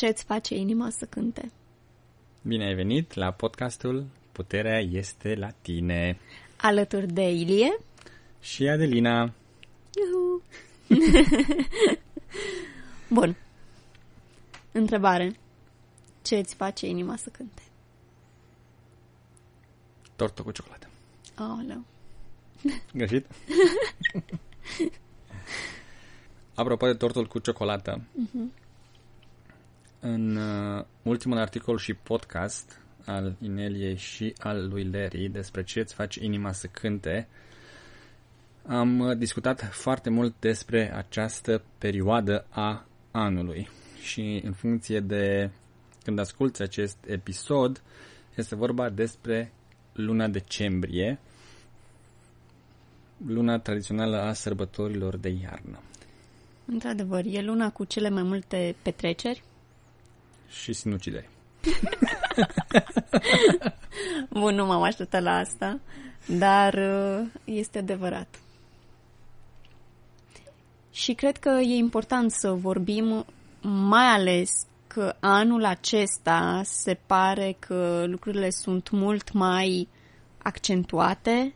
ce îți face inima să cânte. Bine ai venit la podcastul Puterea este la tine. Alături de Ilie și Adelina. Iuhu. Bun. Întrebare. Ce îți face inima să cânte? Tortă cu ciocolată. Aoleu. Greșit? Apropo de tortul cu ciocolată, uh-huh. În uh, ultimul articol și podcast al Ineliei și al lui Larry despre ce îți face inima să cânte, am uh, discutat foarte mult despre această perioadă a anului și în funcție de când asculți acest episod, este vorba despre luna decembrie, luna tradițională a sărbătorilor de iarnă. Într-adevăr, e luna cu cele mai multe petreceri. Și sinucideri. Bun, nu m-am așteptat la asta, dar uh, este adevărat. Și cred că e important să vorbim mai ales că anul acesta se pare că lucrurile sunt mult mai accentuate,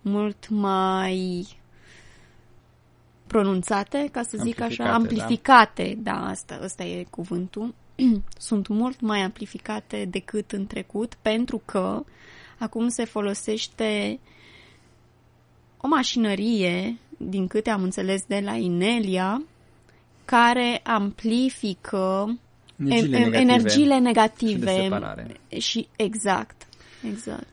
mult mai pronunțate, ca să zic așa, amplificate, da, da asta, asta e cuvântul, sunt mult mai amplificate decât în trecut, pentru că acum se folosește o mașinărie, din câte am înțeles de la Inelia, care amplifică energiile negative, energiile negative și, de separare. și exact, exact.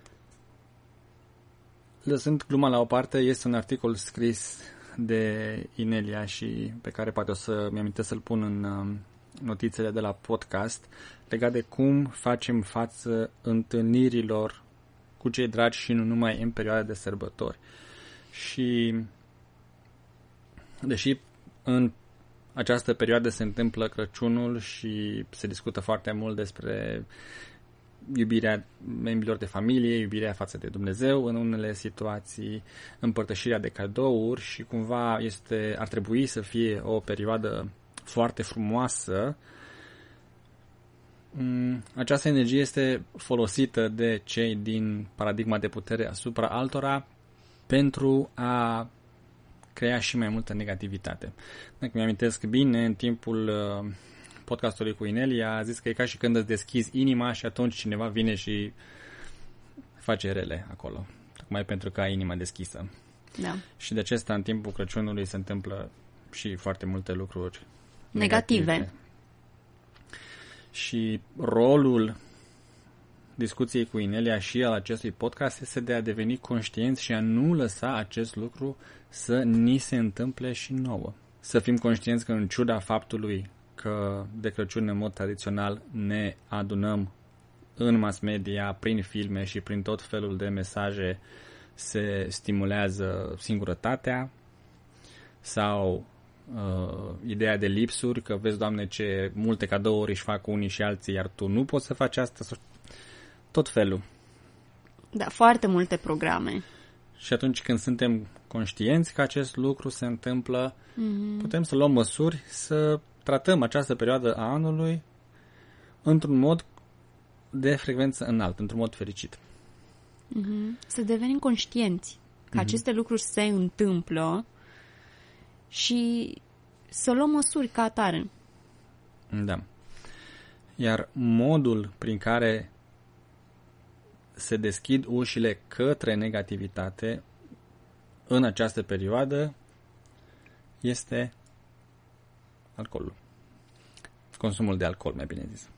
Lăsând gluma la o parte, este un articol scris de Inelia și pe care poate o să mi amintesc să-l pun în um, notițele de la podcast legat de cum facem față întâlnirilor cu cei dragi și nu numai în perioada de sărbători. Și deși în această perioadă se întâmplă Crăciunul și se discută foarte mult despre iubirea membrilor de familie, iubirea față de Dumnezeu, în unele situații împărtășirea de cadouri și cumva este, ar trebui să fie o perioadă foarte frumoasă. Mm, această energie este folosită de cei din paradigma de putere asupra altora pentru a crea și mai multă negativitate. Dacă mi-amintesc bine, în timpul uh, podcastului cu Inelia a zis că e ca și când îți deschizi inima și atunci cineva vine și face rele acolo. Tocmai pentru că ai inima deschisă. Da. Și de acesta în timpul Crăciunului se întâmplă și foarte multe lucruri negative. negative. Și rolul discuției cu Inelia și al acestui podcast este de a deveni conștienți și a nu lăsa acest lucru să ni se întâmple și nouă. Să fim conștienți că în ciuda faptului că de Crăciun în mod tradițional ne adunăm în mass media, prin filme și prin tot felul de mesaje se stimulează singurătatea sau uh, ideea de lipsuri, că vezi, Doamne, ce multe cadouri își fac unii și alții, iar tu nu poți să faci asta tot felul. Da, foarte multe programe. Și atunci când suntem conștienți că acest lucru se întâmplă, mm-hmm. putem să luăm măsuri să tratăm această perioadă a anului într-un mod de frecvență înaltă, într-un mod fericit. Mm-hmm. Să devenim conștienți că mm-hmm. aceste lucruri se întâmplă și să luăm măsuri ca atare. Da. Iar modul prin care se deschid ușile către negativitate în această perioadă este alcoolul. Consumul de alcool, mai bine zis.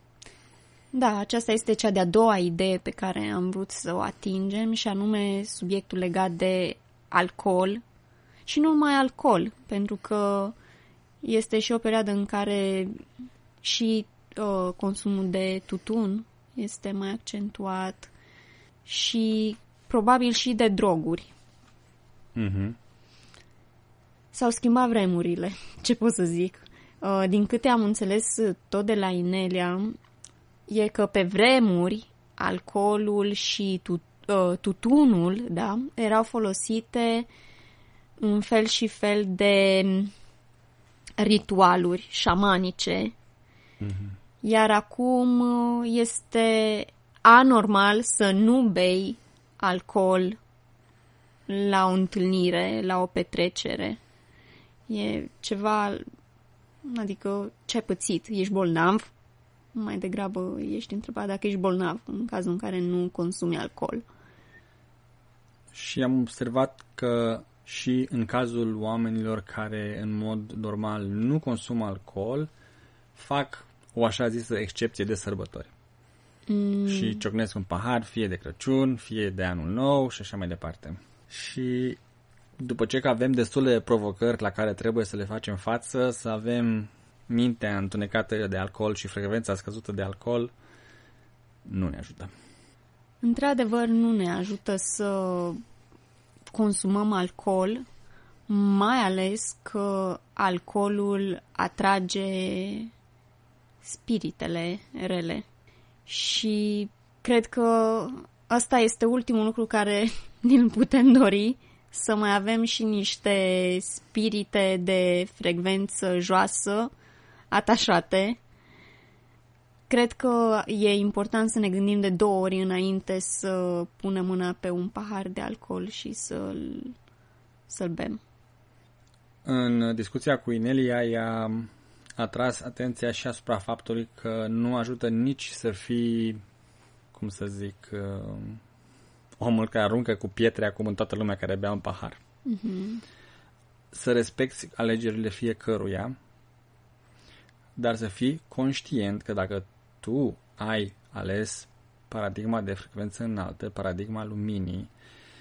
Da, aceasta este cea de-a doua idee pe care am vrut să o atingem și anume subiectul legat de alcool și nu numai alcool, pentru că este și o perioadă în care și uh, consumul de tutun este mai accentuat, și probabil și de droguri. Mm-hmm. S-au schimbat vremurile, ce pot să zic. Uh, din câte am înțeles tot de la Inelia, e că pe vremuri alcoolul și tut, uh, tutunul da, erau folosite în fel și fel de ritualuri șamanice mm-hmm. Iar acum uh, este anormal să nu bei alcool la o întâlnire, la o petrecere. E ceva, adică ce ai pățit? Ești bolnav? Mai degrabă ești întrebat dacă ești bolnav în cazul în care nu consumi alcool. Și am observat că și în cazul oamenilor care în mod normal nu consumă alcool, fac o așa zisă excepție de sărbători. Mm. Și ciocnesc un pahar, fie de Crăciun, fie de Anul Nou și așa mai departe. Și după ce că avem destule provocări la care trebuie să le facem față, să avem mintea întunecată de alcool și frecvența scăzută de alcool, nu ne ajută. Într-adevăr, nu ne ajută să consumăm alcool, mai ales că alcoolul atrage spiritele rele. Și cred că ăsta este ultimul lucru care ne-l putem dori, să mai avem și niște spirite de frecvență joasă atașate. Cred că e important să ne gândim de două ori înainte să punem mâna pe un pahar de alcool și să-l, să-l bem. În discuția cu Inelia, ea a tras atenția și asupra faptului că nu ajută nici să fii, cum să zic, uh, omul care aruncă cu pietre acum în toată lumea care bea un pahar. Uh-huh. Să respecti alegerile fiecăruia, dar să fii conștient că dacă tu ai ales paradigma de frecvență înaltă, paradigma luminii,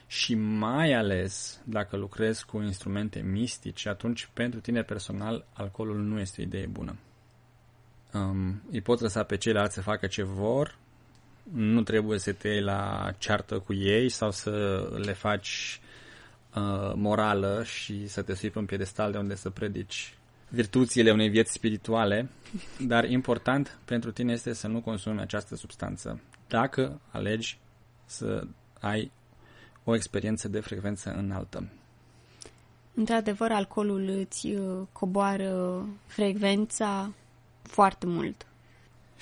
și mai ales dacă lucrezi cu instrumente mistice, atunci pentru tine personal alcoolul nu este o idee bună. Um, îi poți lăsa pe ceilalți să facă ce vor, nu trebuie să te iei la ceartă cu ei sau să le faci uh, morală și să te sui pe un piedestal de unde să predici virtuțile unei vieți spirituale, dar important pentru tine este să nu consumi această substanță. Dacă alegi să ai o experiență de frecvență înaltă. Într-adevăr, alcoolul îți uh, coboară frecvența foarte mult.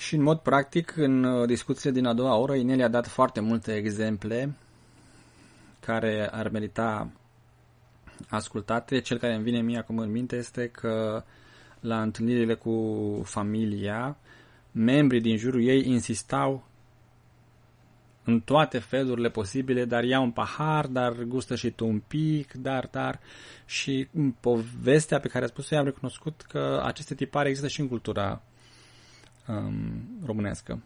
Și în mod practic, în uh, discuțiile din a doua oră, Ineli a dat foarte multe exemple care ar merita ascultate. Cel care îmi vine mie acum în minte este că la întâlnirile cu familia, membrii din jurul ei insistau în toate felurile posibile, dar ia un pahar, dar gustă și tu un pic, dar, dar. Și în povestea pe care a spus-o, am recunoscut că aceste tipare există și în cultura um, românească.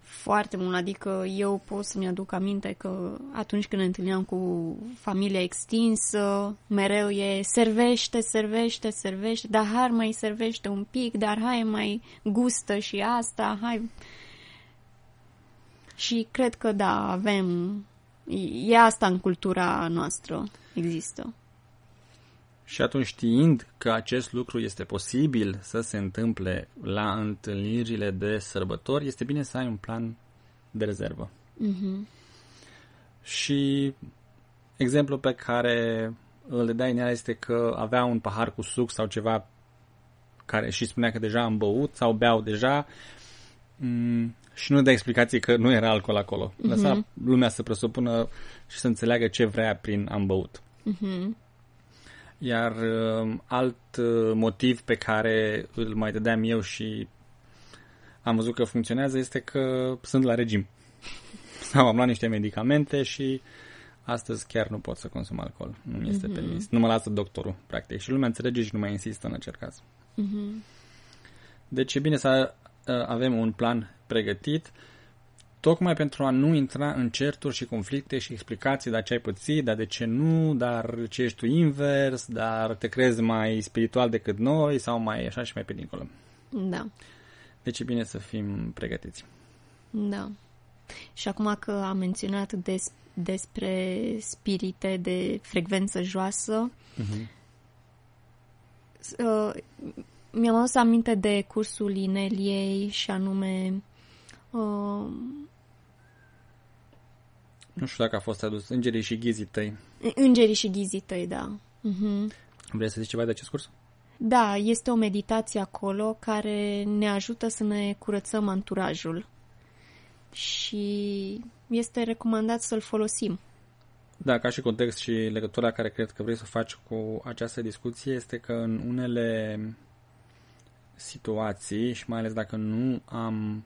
Foarte mult, adică eu pot să-mi aduc aminte că atunci când ne întâlneam cu familia extinsă, mereu e servește, servește, servește, dar hai mai servește un pic, dar hai mai gustă și asta, hai și cred că da, avem. E asta în cultura noastră. Există. Și atunci știind că acest lucru este posibil să se întâmple la întâlnirile de sărbători, este bine să ai un plan de rezervă. Mm-hmm. Și exemplul pe care îl dai în este că avea un pahar cu suc sau ceva care și spunea că deja am băut sau beau deja. Mm, și nu de explicații că nu era alcool acolo. Mm-hmm. Lăsa lumea să presupună și să înțeleagă ce vrea prin am băut. Mm-hmm. Iar uh, alt uh, motiv pe care îl mai dădeam eu și am văzut că funcționează este că sunt la regim. Sau am luat niște medicamente și astăzi chiar nu pot să consum alcool. Nu mi este mm-hmm. permis. Nu mă lasă doctorul, practic. Și lumea înțelege și nu mai insistă în acel caz. Mm-hmm. Deci e bine să uh, avem un plan pregătit tocmai pentru a nu intra în certuri și conflicte și explicații, dar ce ai pățit, dar de ce nu, dar ce ești tu invers, dar te crezi mai spiritual decât noi sau mai așa și mai pe dincolo. Da. Deci e bine să fim pregătiți. Da. Și acum că am menționat des, despre spirite de frecvență joasă, uh-huh. uh, mi-am adus aminte de cursul Ineliei și anume Uh, nu știu dacă a fost adus Îngerii și ghizii tăi. Îngerii și ghizii tăi, da. Uh-huh. Vrei să zici ceva de acest curs? Da, este o meditație acolo care ne ajută să ne curățăm anturajul și este recomandat să-l folosim. Da, ca și context și legătura care cred că vrei să o faci cu această discuție este că în unele situații și mai ales dacă nu am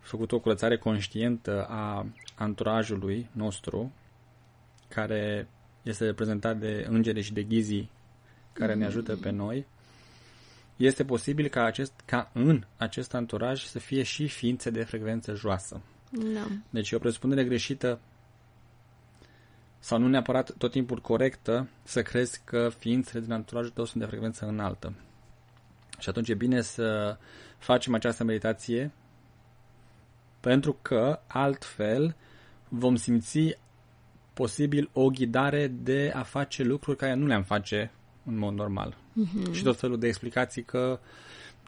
făcut o curățare conștientă a anturajului nostru, care este reprezentat de îngeri și de ghizii care ne ajută pe noi, este posibil ca, acest, ca în acest anturaj să fie și ființe de frecvență joasă. Da. Deci e o presupunere greșită sau nu neapărat tot timpul corectă să crezi că ființele din anturajul tău sunt de frecvență înaltă. Și atunci e bine să facem această meditație pentru că altfel vom simți posibil o ghidare de a face lucruri care nu le-am face în mod normal. Mm-hmm. Și tot felul de explicații că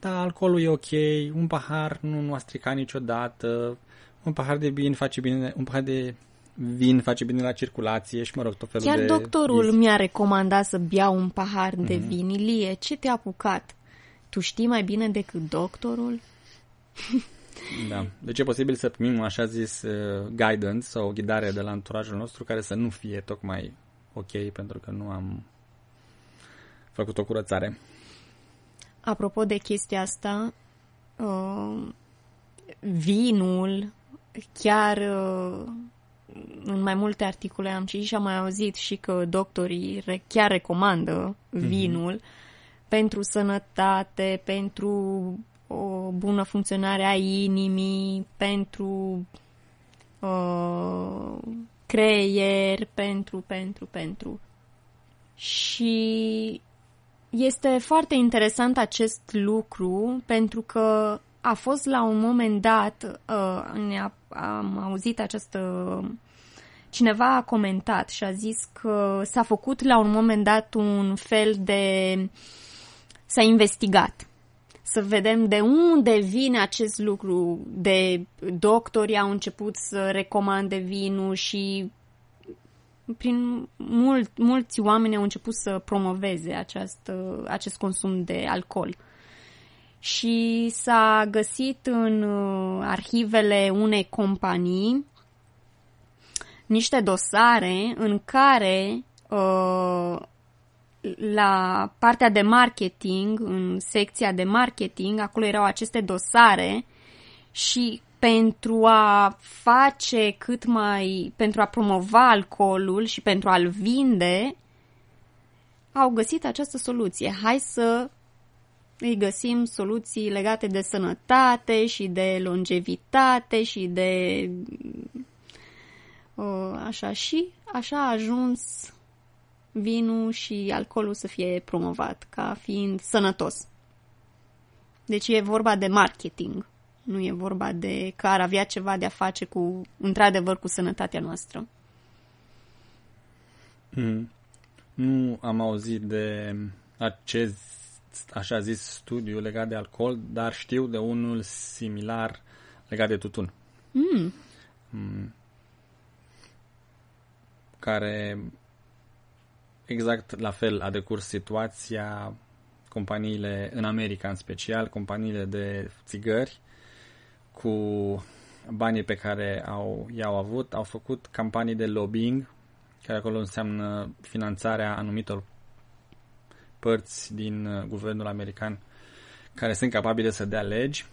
da, alcoolul e ok, un pahar nu, nu a stricat niciodată, un pahar de vin face bine, un pahar de vin face bine la circulație și mă rog, tot felul Chiar de... doctorul vis. mi-a recomandat să beau un pahar mm-hmm. de mhm. vin. Ilie, ce te-a apucat? Tu știi mai bine decât doctorul? Da. Deci e posibil să primim, așa zis, uh, guidance sau o ghidare de la anturajul nostru care să nu fie tocmai ok pentru că nu am făcut o curățare. Apropo de chestia asta, uh, vinul, chiar uh, în mai multe articole am citit și am mai auzit și că doctorii re- chiar recomandă mhm. vinul mm-hmm. pentru sănătate, pentru o bună funcționare a inimii, pentru uh, creier, pentru, pentru, pentru. Și este foarte interesant acest lucru pentru că a fost la un moment dat, uh, ne-a, am auzit această... Cineva a comentat și a zis că s-a făcut la un moment dat un fel de... s-a investigat să vedem de unde vine acest lucru. De doctorii au început să recomande vinul și prin mult, mulți oameni au început să promoveze acest, acest consum de alcool. Și s-a găsit în uh, arhivele unei companii niște dosare în care uh, la partea de marketing, în secția de marketing, acolo erau aceste dosare și pentru a face cât mai, pentru a promova alcoolul și pentru a-l vinde, au găsit această soluție. Hai să îi găsim soluții legate de sănătate și de longevitate și de uh, așa și așa a ajuns vinul și alcoolul să fie promovat ca fiind sănătos. Deci e vorba de marketing, nu e vorba de că ar avea ceva de a face cu, într-adevăr, cu sănătatea noastră. Mm. Nu am auzit de acest, așa zis, studiu legat de alcool, dar știu de unul similar legat de tutun. Mm. Mm. Care exact la fel a decurs situația companiile în America în special, companiile de țigări cu banii pe care au, i-au avut, au făcut campanii de lobbying, care acolo înseamnă finanțarea anumitor părți din uh, guvernul american care sunt capabile să dea legi,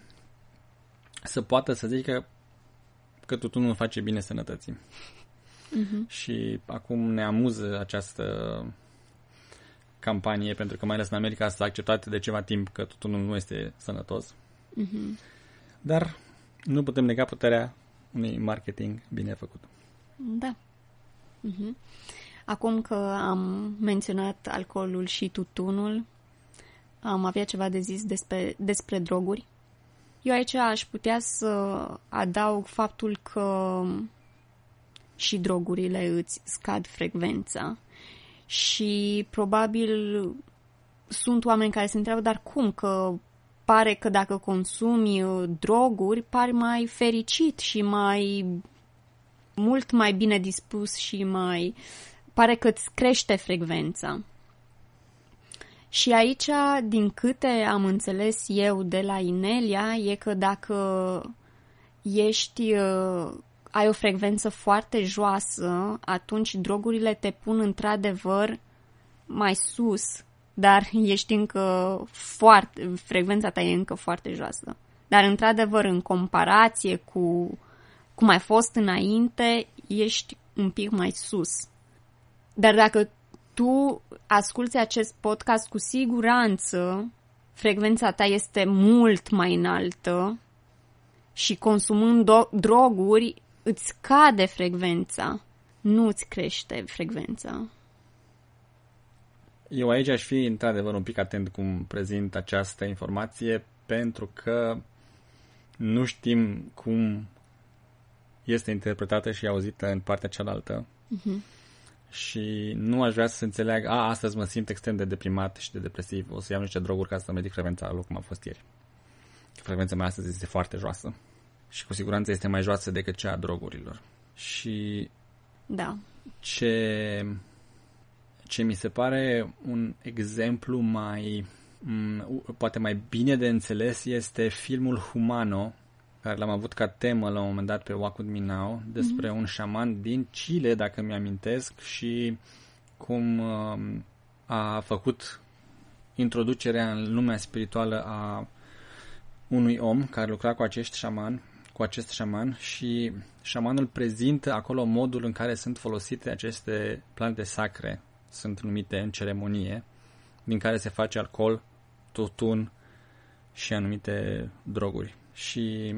să poată să zică că tutunul face bine sănătății. Uh-huh. Și acum ne amuză această campanie, pentru că mai ales în America s-a acceptat de ceva timp că tutunul nu este sănătos. Uh-huh. Dar nu putem nega puterea unui marketing bine făcut. Da. Uh-huh. Acum că am menționat alcoolul și tutunul, am avea ceva de zis despre, despre droguri. Eu aici aș putea să adaug faptul că și drogurile îți scad frecvența. Și probabil sunt oameni care se întreabă, dar cum? Că pare că dacă consumi uh, droguri, pari mai fericit și mai mult mai bine dispus și mai pare că îți crește frecvența. Și aici, din câte am înțeles eu de la Inelia, e că dacă ești, uh, ai o frecvență foarte joasă, atunci drogurile te pun într-adevăr mai sus, dar ești încă foarte, frecvența ta e încă foarte joasă. Dar, într-adevăr, în comparație cu cum ai fost înainte, ești un pic mai sus. Dar dacă tu asculți acest podcast, cu siguranță frecvența ta este mult mai înaltă și consumând do- droguri îți scade frecvența, nu îți crește frecvența. Eu aici aș fi într-adevăr un pic atent cum prezint această informație pentru că nu știm cum este interpretată și auzită în partea cealaltă. Uh-huh. Și nu aș vrea să înțeleg, a, astăzi mă simt extrem de deprimat și de depresiv, o să iau niște droguri ca să mă ridic frecvența la cum a fost ieri. Frecvența mea astăzi este foarte joasă. Și cu siguranță este mai joasă decât cea a drogurilor. Și da. ce, ce mi se pare un exemplu mai poate mai bine de înțeles este filmul Humano care l-am avut ca temă la un moment dat pe Wakud Minau, despre mm-hmm. un șaman din Chile, dacă mi-amintesc, și cum uh, a făcut introducerea în lumea spirituală a unui om care lucra cu acești șaman, cu acest șaman și șamanul prezintă acolo modul în care sunt folosite aceste plante sacre, sunt numite în ceremonie, din care se face alcool, tutun și anumite droguri. Și,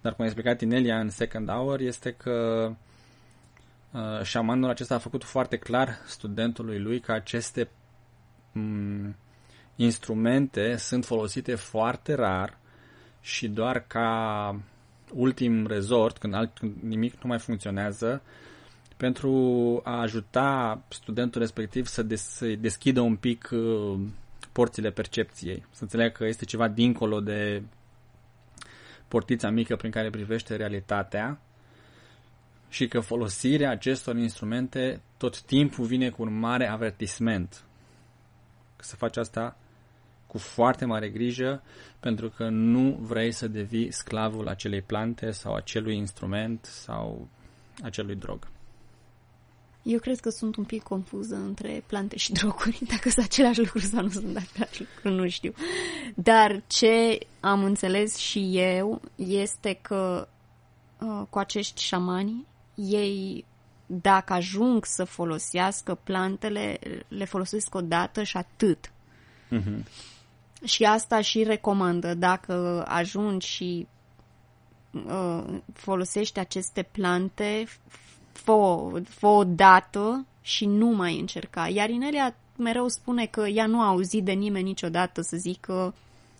dar cum a explicat Inelia în Second Hour, este că uh, șamanul acesta a făcut foarte clar studentului lui că aceste um, instrumente sunt folosite foarte rar și doar ca ultim resort, când, alt, când nimic nu mai funcționează, pentru a ajuta studentul respectiv să, des, să deschidă un pic uh, porțile percepției, să înțeleagă că este ceva dincolo de portița mică prin care privește realitatea și că folosirea acestor instrumente tot timpul vine cu un mare avertisment. Că să faci asta cu foarte mare grijă pentru că nu vrei să devii sclavul acelei plante sau acelui instrument sau acelui drog. Eu cred că sunt un pic confuză între plante și droguri, dacă sunt același lucru sau nu sunt același lucru, nu știu. Dar ce am înțeles și eu este că uh, cu acești șamani, ei, dacă ajung să folosească plantele, le folosesc o dată și atât. Uh-huh. Și asta și recomandă, dacă ajungi și uh, folosești aceste plante, fă, fă o dată și nu mai încerca. Iar Inelia mereu spune că ea nu a auzit de nimeni niciodată să zică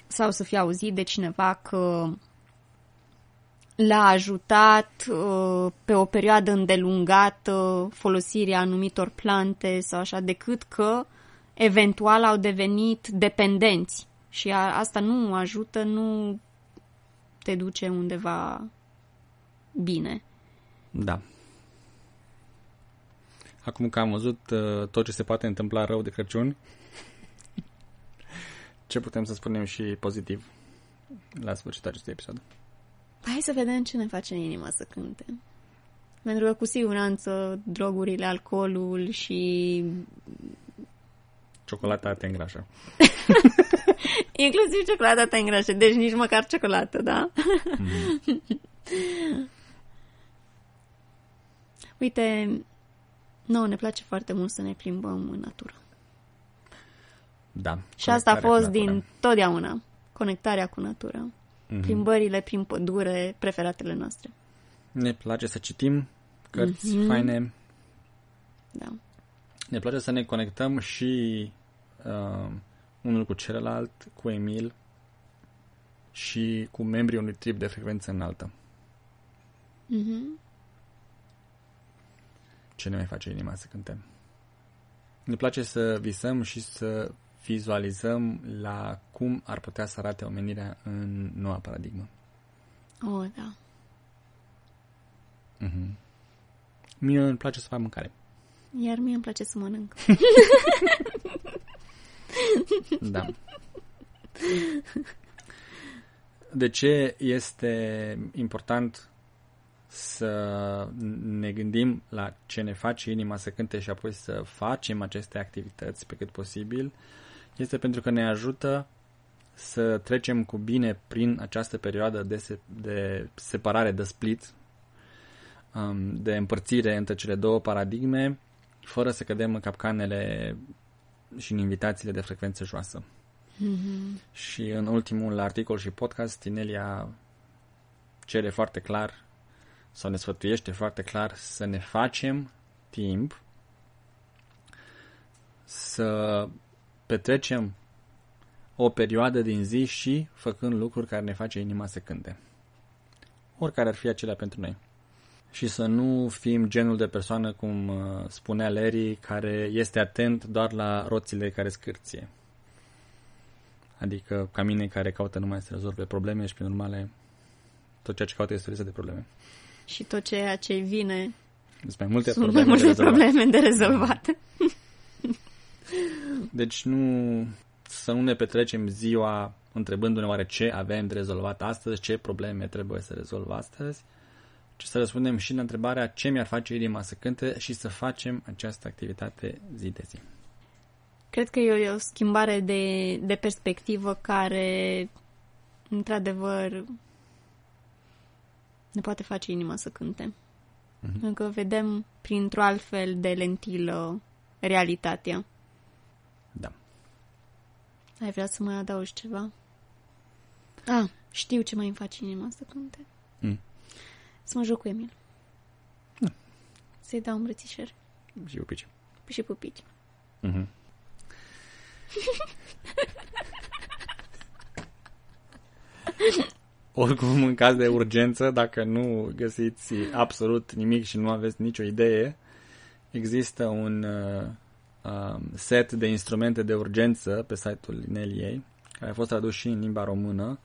sau să fie auzit de cineva că l-a ajutat uh, pe o perioadă îndelungată folosirea anumitor plante sau așa, decât că eventual au devenit dependenți. Și a, asta nu ajută, nu te duce undeva bine. Da. Acum că am văzut uh, tot ce se poate întâmpla rău de Crăciun, ce putem să spunem și pozitiv la sfârșitul acestui episod? Hai să vedem ce ne face inima să cânte. Pentru că cu siguranță drogurile, alcoolul și... Ciocolata te îngrașă. Inclusiv ciocolata te îngrașă, deci nici măcar ciocolată, da? Mm-hmm. Uite, nouă ne place foarte mult să ne plimbăm în natură. Da. Și asta a fost din totdeauna. Conectarea cu natura. Mm-hmm. Plimbările prin pădure, preferatele noastre. Ne place să citim cărți mm-hmm. faine. Da. Ne place să ne conectăm și uh, unul cu celălalt, cu Emil și cu membrii unui trip de frecvență înaltă. Mm-hmm. Ce ne mai face inima să cântăm? Ne place să visăm și să vizualizăm la cum ar putea să arate omenirea în noua paradigmă. Oh, da. Mm-hmm. Mie îmi place să fac mâncare. Iar mie îmi place să mănânc. Da. De ce este important să ne gândim la ce ne face inima să cânte și apoi să facem aceste activități pe cât posibil? Este pentru că ne ajută să trecem cu bine prin această perioadă de, se, de separare, de split, um, de împărțire între cele două paradigme, fără să cădem în capcanele și în invitațiile de frecvență joasă. Mm-hmm. Și în ultimul articol și podcast, Tinelia cere foarte clar sau ne sfătuiește foarte clar să ne facem timp să petrecem o perioadă din zi și făcând lucruri care ne face inima să cânte. Oricare ar fi acelea pentru noi. Și să nu fim genul de persoană, cum uh, spunea Larry, care este atent doar la roțile care scârție. Adică ca mine care caută numai să rezolve probleme și prin urmare tot ceea ce caută este o de probleme. Și tot ceea ce vine sunt mai multe sunt probleme, mai multe de, rezolvat. probleme de rezolvat. Deci nu să nu ne petrecem ziua întrebându-ne oare ce avem de rezolvat astăzi, ce probleme trebuie să rezolv astăzi, ci să răspundem și la întrebarea ce mi-ar face inima să cânte și să facem această activitate zi de zi. Cred că e o, o schimbare de, de perspectivă care, într-adevăr, ne poate face inima să cânte. Mm-hmm. Pentru că vedem printr-o altfel de lentilă realitatea. Da. Ai vrea să mai adaugi ceva? Ah, știu ce mai îmi face inima să cânte. Mm. Să mă joc cu Emil. Da. Să-i dau îmbrățișări. Și pupici. Și pupici. Mm-hmm. Oricum, în caz de urgență, dacă nu găsiți absolut nimic și nu aveți nicio idee, există un uh, uh, set de instrumente de urgență pe site-ul Ineliei, care a fost tradus și în limba română,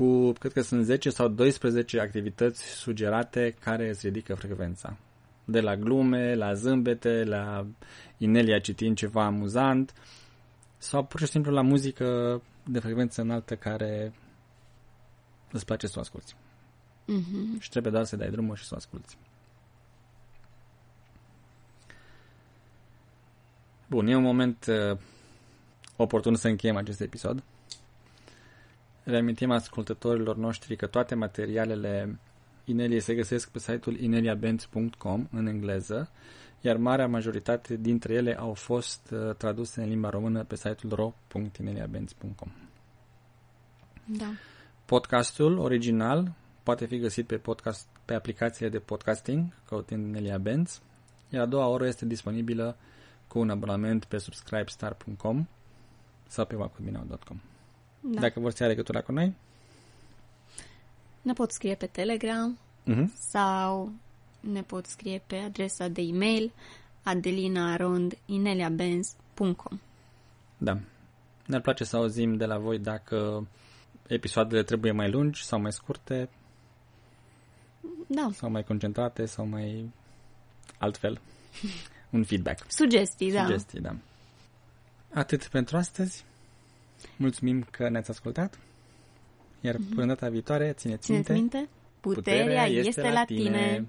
cu, cred că sunt 10 sau 12 activități sugerate care îți ridică frecvența. De la glume, la zâmbete, la Inelia citind ceva amuzant, sau pur și simplu la muzică de frecvență înaltă care îți place să o asculti. Mm-hmm. Și trebuie doar să dai drumul și să o asculti. Bun, e un moment uh, oportun să încheiem acest episod. Reamintim ascultătorilor noștri că toate materialele Inelie se găsesc pe site-ul ineliabenz.com în engleză, iar marea majoritate dintre ele au fost uh, traduse în limba română pe site-ul ro.ineliabenz.com. Da. Podcastul original poate fi găsit pe, podcast, pe aplicațiile de podcasting, căutând Nelia Benz, iar a doua oră este disponibilă cu un abonament pe subscribestar.com sau pe wacudminau.com. da. Dacă vor să ia legătura cu noi, Ne pot scrie pe Telegram uh-huh. sau ne pot scrie pe adresa de e-mail adelinaarondineliabenz.com da. Ne-ar place să auzim de la voi dacă episoadele trebuie mai lungi sau mai scurte, Da, sau mai concentrate, sau mai altfel. Un feedback. sugestii, da. Sugestii, da. Atât pentru astăzi. Mulțumim că ne-ați ascultat. Iar până data viitoare, țineți, Țineți minte? Puterea, este la tine.